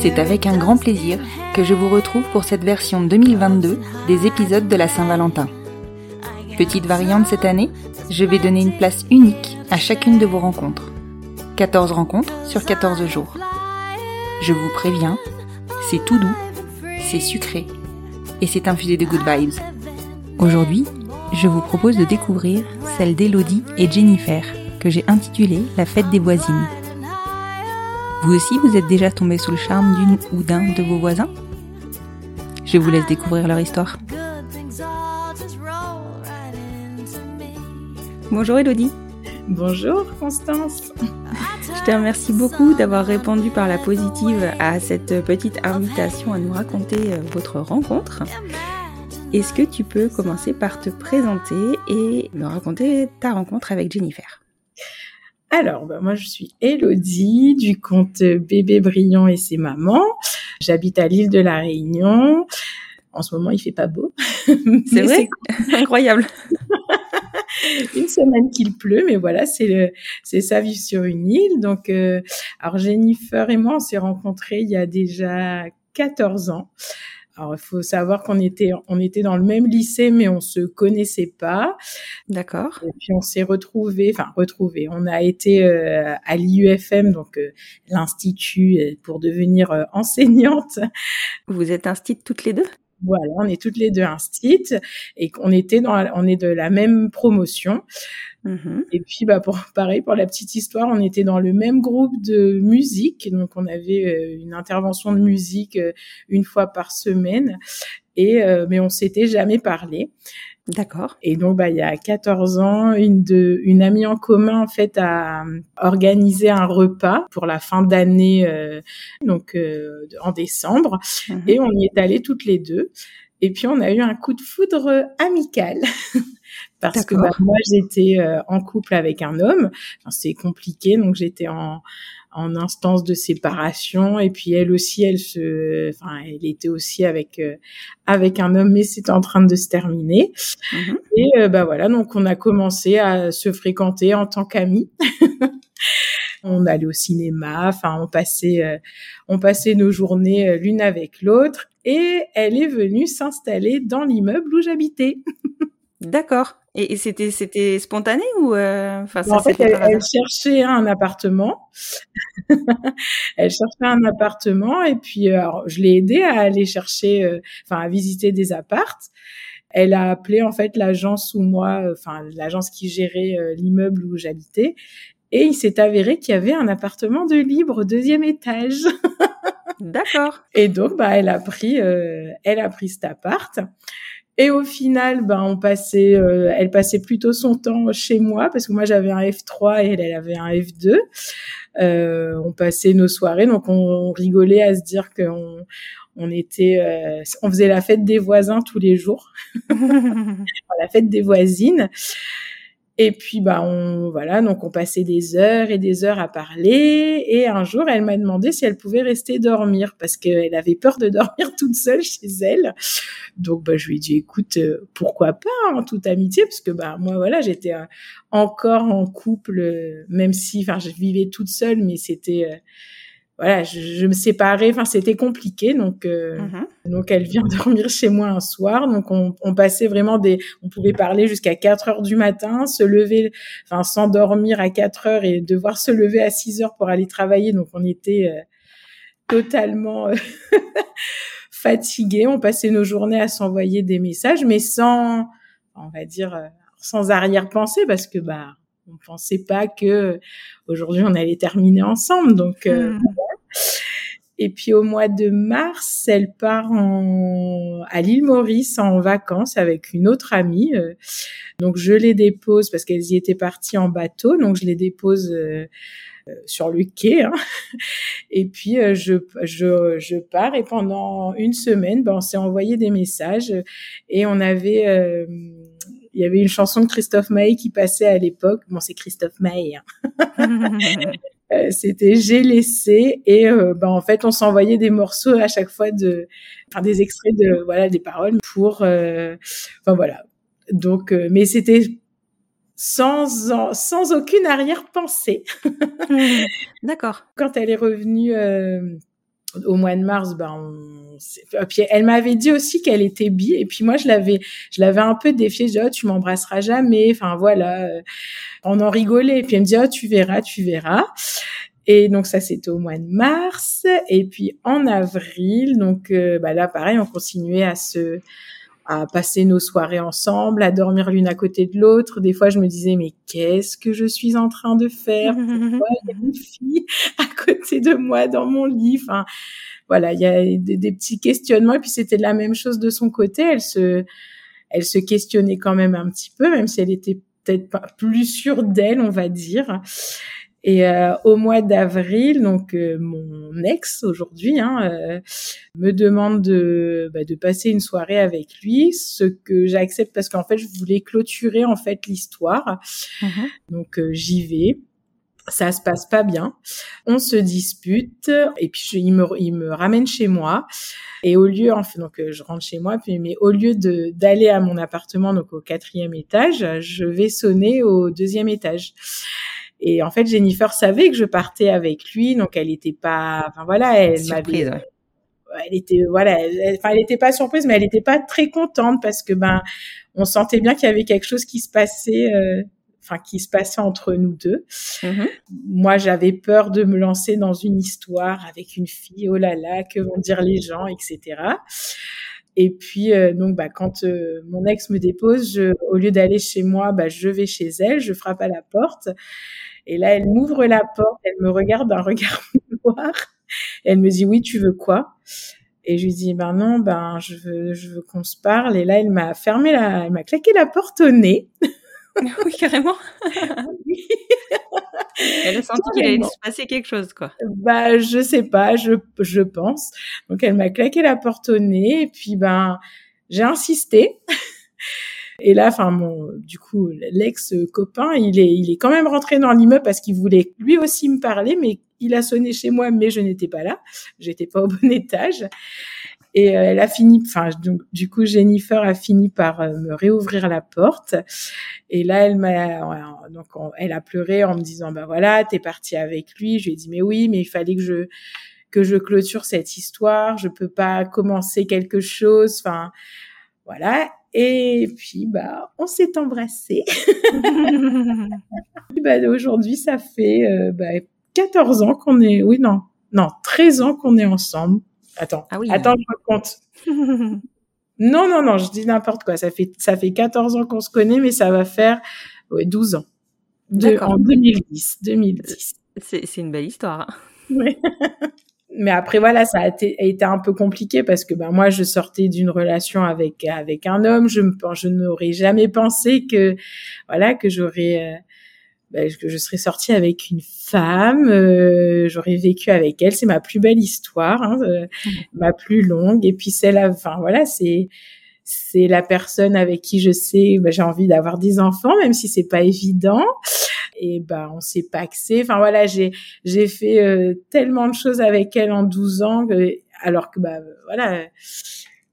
C'est avec un grand plaisir que je vous retrouve pour cette version 2022 des épisodes de la Saint-Valentin. Petite variante cette année, je vais donner une place unique à chacune de vos rencontres. 14 rencontres sur 14 jours. Je vous préviens, c'est tout doux, c'est sucré et c'est infusé de good vibes. Aujourd'hui, je vous propose de découvrir celle d'Elodie et Jennifer que j'ai intitulée La fête des voisines. Vous aussi, vous êtes déjà tombé sous le charme d'une ou d'un de vos voisins? Je vous laisse découvrir leur histoire. Bonjour Elodie. Bonjour Constance. Je te remercie beaucoup d'avoir répondu par la positive à cette petite invitation à nous raconter euh, votre rencontre. Est-ce que tu peux commencer par te présenter et me raconter ta rencontre avec Jennifer? Alors, bah, moi je suis Elodie du compte Bébé Brillant et ses mamans. J'habite à l'île de la Réunion. En ce moment, il fait pas beau. C'est vrai? Incroyable. une semaine qu'il pleut, mais voilà, c'est le, c'est ça vivre sur une île. Donc, euh, alors Jennifer et moi, on s'est rencontrés il y a déjà 14 ans. Alors, il faut savoir qu'on était, on était dans le même lycée, mais on se connaissait pas. D'accord. Et puis on s'est retrouvés, enfin retrouvés. On a été euh, à l'IUFM, donc euh, l'institut euh, pour devenir euh, enseignante. Vous êtes instite toutes les deux? Voilà, on est toutes les deux instites et qu'on était dans, la- on est de la même promotion. Mhm. Et puis bah pour pareil pour la petite histoire, on était dans le même groupe de musique, donc on avait euh, une intervention de musique euh, une fois par semaine. Et euh, mais on s'était jamais parlé. D'accord. Et donc, bah, il y a 14 ans, une de, une amie en commun, en fait, a euh, organisé un repas pour la fin d'année, euh, donc, euh, en décembre. Mhm. Et on y est allés toutes les deux. Et puis, on a eu un coup de foudre amical. Parce que bah, moi, j'étais euh, en couple avec un homme. Enfin, C'était compliqué, donc j'étais en, en instance de séparation. Et puis, elle aussi, elle se, enfin, elle était aussi avec, euh, avec un homme, mais c'était en train de se terminer. Mhm. Et euh, bah voilà, donc on a commencé à se fréquenter en tant qu'amis. on allait au cinéma, enfin on passait, euh, on passait nos journées euh, l'une avec l'autre. Et elle est venue s'installer dans l'immeuble où j'habitais. D'accord. Et, et c'était c'était spontané ou euh, enfin ça en fait, elle, cherchait un appartement. elle cherchait un appartement et puis euh, alors, je l'ai aidée à aller chercher, euh, enfin à visiter des appartes. Elle a appelé en fait l'agence où moi, euh, enfin l'agence qui gérait euh, l'immeuble où j'habitais, et il s'est avéré qu'il y avait un appartement de libre au deuxième étage. D'accord. Et donc, bah, elle a pris, elle a pris cet appart. Et au final, bah, on passait, euh, elle passait plutôt son temps chez moi parce que moi j'avais un F3 et elle, elle avait un F2. Euh, on passait nos soirées, donc on rigolait à se dire qu'on on était, euh, on faisait la fête des voisins tous les jours, la fête des voisines. Et puis bah on voilà donc on passait des heures et des heures à parler et un jour elle m'a demandé si elle pouvait rester dormir parce qu'elle avait peur de dormir toute seule chez elle. Donc bah je lui ai dit écoute euh, pourquoi pas en toute amitié? Parce que bah moi voilà j'étais euh, encore en couple euh, même si enfin je vivais toute seule mais c'était voilà, je, me séparais. Enfin, c'était compliqué. Donc, euh, mhm. donc, elle vient dormir chez moi un soir. Donc, on, on passait vraiment des. On pouvait parler jusqu'à 4 heures du matin, se lever, enfin, s'endormir à 4 heures et devoir se lever à 6 heures pour aller travailler. Donc, on était euh, totalement euh, fatigués. On passait nos journées à s'envoyer des messages, mais sans, on va dire, sans arrière-pensée, parce que bah on pensait pas que aujourd'hui on allait terminer ensemble. Donc mmh. Et puis au mois de mars, elle part en, à l'île Maurice en vacances avec une autre amie. Euh. Donc je les dépose parce qu'elles y étaient parties en bateau. Donc je les dépose euh, euh, sur le quai. Hein. Et puis je, je, je pars et pendant une semaine, ben, on s'est envoyé des messages et on avait il y avait une chanson de Christophe Maé qui passait à l'époque. Bon, c'est Christophe Maé. Hein. Euh, c'était j'ai laissé et euh, ben en fait on s'envoyait des morceaux à chaque fois de enfin des extraits de voilà des paroles pour euh, enfin voilà donc mais c'était sans sans aucune arrière-pensée. D'accord. Quand elle est revenue au mois de mars, ben, on... puis elle m'avait dit aussi qu'elle était bi, et puis moi je l'avais, je l'avais un peu défiée. Je dis oh tu m'embrasseras jamais, enfin voilà, euh, on en rigolait. Et puis elle me dit oh tu verras, tu verras. Et donc ça c'était au mois de mars, et puis en avril, donc euh, bah là pareil, on continuait à se à passer nos soirées ensemble, à dormir l'une à côté de l'autre. Des fois, je me disais, mais qu'est-ce que je suis en train de faire? Pourquoi il y a une fille à côté de moi dans mon lit? Enfin, voilà, il y a des, petits questionnements. Et puis, c'était la même chose de son côté. Elle se, elle se questionnait quand même un petit peu, même si elle était peut-être plus sûre d'elle, on va dire. Et euh, au mois d'avril, donc euh, mon ex aujourd'hui hein, euh, me demande de, bah, de passer une soirée avec lui, ce que j'accepte parce qu'en fait je voulais clôturer en fait l'histoire. Mhm. Donc j'y vais. Ça se passe pas bien. On se dispute et puis il me il me ramène chez moi et au lieu enfin donc je rentre chez moi puis mais au lieu de d'aller à mon appartement donc au quatrième étage, je vais sonner au deuxième étage. Et en fait, Jennifer savait que je partais avec lui, donc elle n'était pas, enfin voilà, elle m'avait, elle était, voilà, elle, enfin elle n'était pas surprise, mais elle n'était pas très contente parce que ben, on sentait bien qu'il y avait quelque chose qui se passait. Euh, enfin qui se passait entre nous deux. Mm-hmm. Moi, j'avais peur de me lancer dans une histoire avec une fille. Oh là là, que vont dire les gens, etc. Et puis euh, donc bah quand euh, mon ex me dépose, je, au lieu d'aller chez moi, bah je vais chez elle, je frappe à la porte et là, elle m'ouvre la porte, elle me regarde d'un regard noir. elle me dit, oui, tu veux quoi? Et je lui dis, ben non, ben, je veux, je veux qu'on se parle. Et là, elle m'a fermé la, elle m'a claqué la porte au nez. oui, carrément. elle a senti qu'il allait se passer quelque chose, quoi. Bah, je sais pas, je, je pense. Donc, elle m'a claqué la porte au nez. Et puis, ben, j'ai insisté. Et là, enfin, mon, du coup, l'ex copain, il est, il est quand même rentré dans l'immeuble parce qu'il voulait lui aussi me parler, mais il a sonné chez moi, mais je n'étais pas là, j'étais pas au bon étage. Et euh, elle a fini, enfin, donc, du coup, Jennifer a fini par euh, me réouvrir la porte. Et là, elle m'a, donc, elle a pleuré en me disant, bah voilà, t'es partie avec lui. Je lui ai dit, mais oui, mais il fallait que je, que je clôture cette histoire. Je peux pas commencer quelque chose. Enfin, voilà. Et puis, bah, on s'est embrassés. bah, aujourd'hui, ça fait euh, bah, 14 ans qu'on est... Oui, non. Non, 13 ans qu'on est ensemble. Attends, ah oui, attends, je compte. non, non, non, je dis n'importe quoi. Ça fait, ça fait 14 ans qu'on se connaît, mais ça va faire ouais, 12 ans. De, en 2010. 2010. C'est une belle histoire. Hein. Mais après voilà, ça a été, a été, un peu compliqué parce que ben moi je sortais d'une relation avec avec un homme, je me je n'aurais jamais pensé que voilà que j'aurais euh, ben, que je serais sortie avec une femme, euh, j'aurais vécu avec elle, c'est ma plus belle histoire, hein, euh, mmh. ma plus longue et puis c'est la enfin voilà, c'est c'est la personne avec qui je sais ben, j'ai envie d'avoir des enfants même si c'est pas évident et bah on s'est paxé. Enfin voilà, j'ai j'ai fait euh, tellement de choses avec elle en 12 ans alors que bah voilà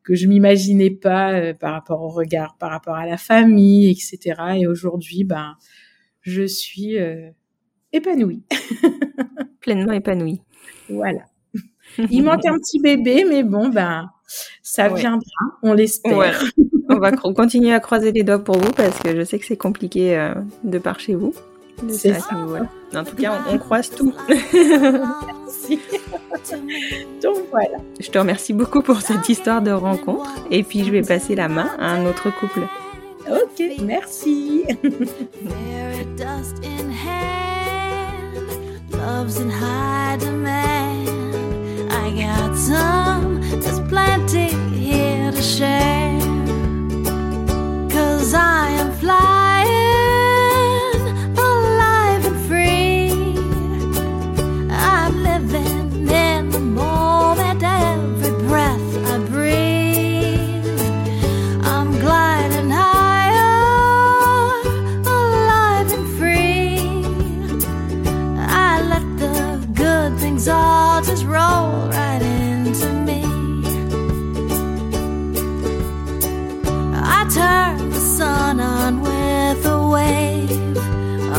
que je m'imaginais pas euh, par rapport au regard, par rapport à la famille, etc. Et aujourd'hui, ben je suis euh, épanouie. Pleinement épanouie. Voilà. Il manque un petit bébé, mais bon, ben, ça viendra, on l'espère. on va continuer à croiser les doigts pour vous parce que je sais que c'est compliqué euh, de par chez vous. C'est ça. En tout cas, on, croise tout. Merci. Donc voilà. Je te remercie beaucoup pour cette histoire de rencontre. Et puis, je vais passer la main à un autre couple. Ok, merci. dust in hand. Love's in high demand. I got some, there's plenty here to share.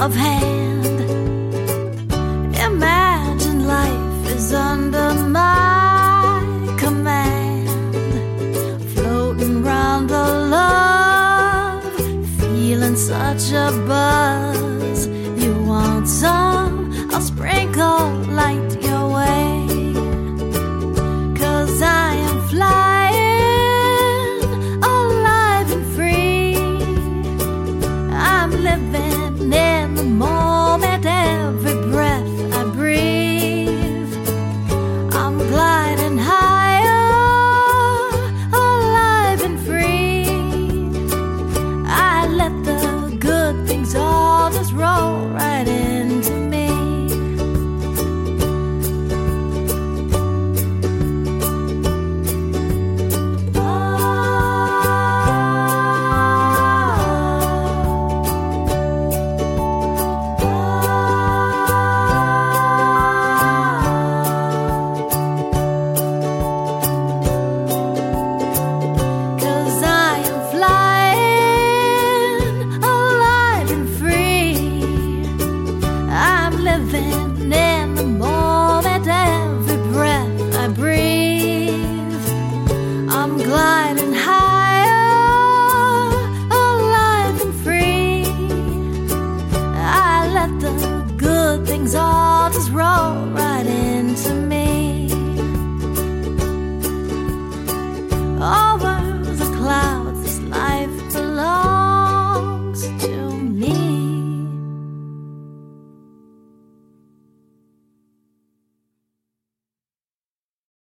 of hands.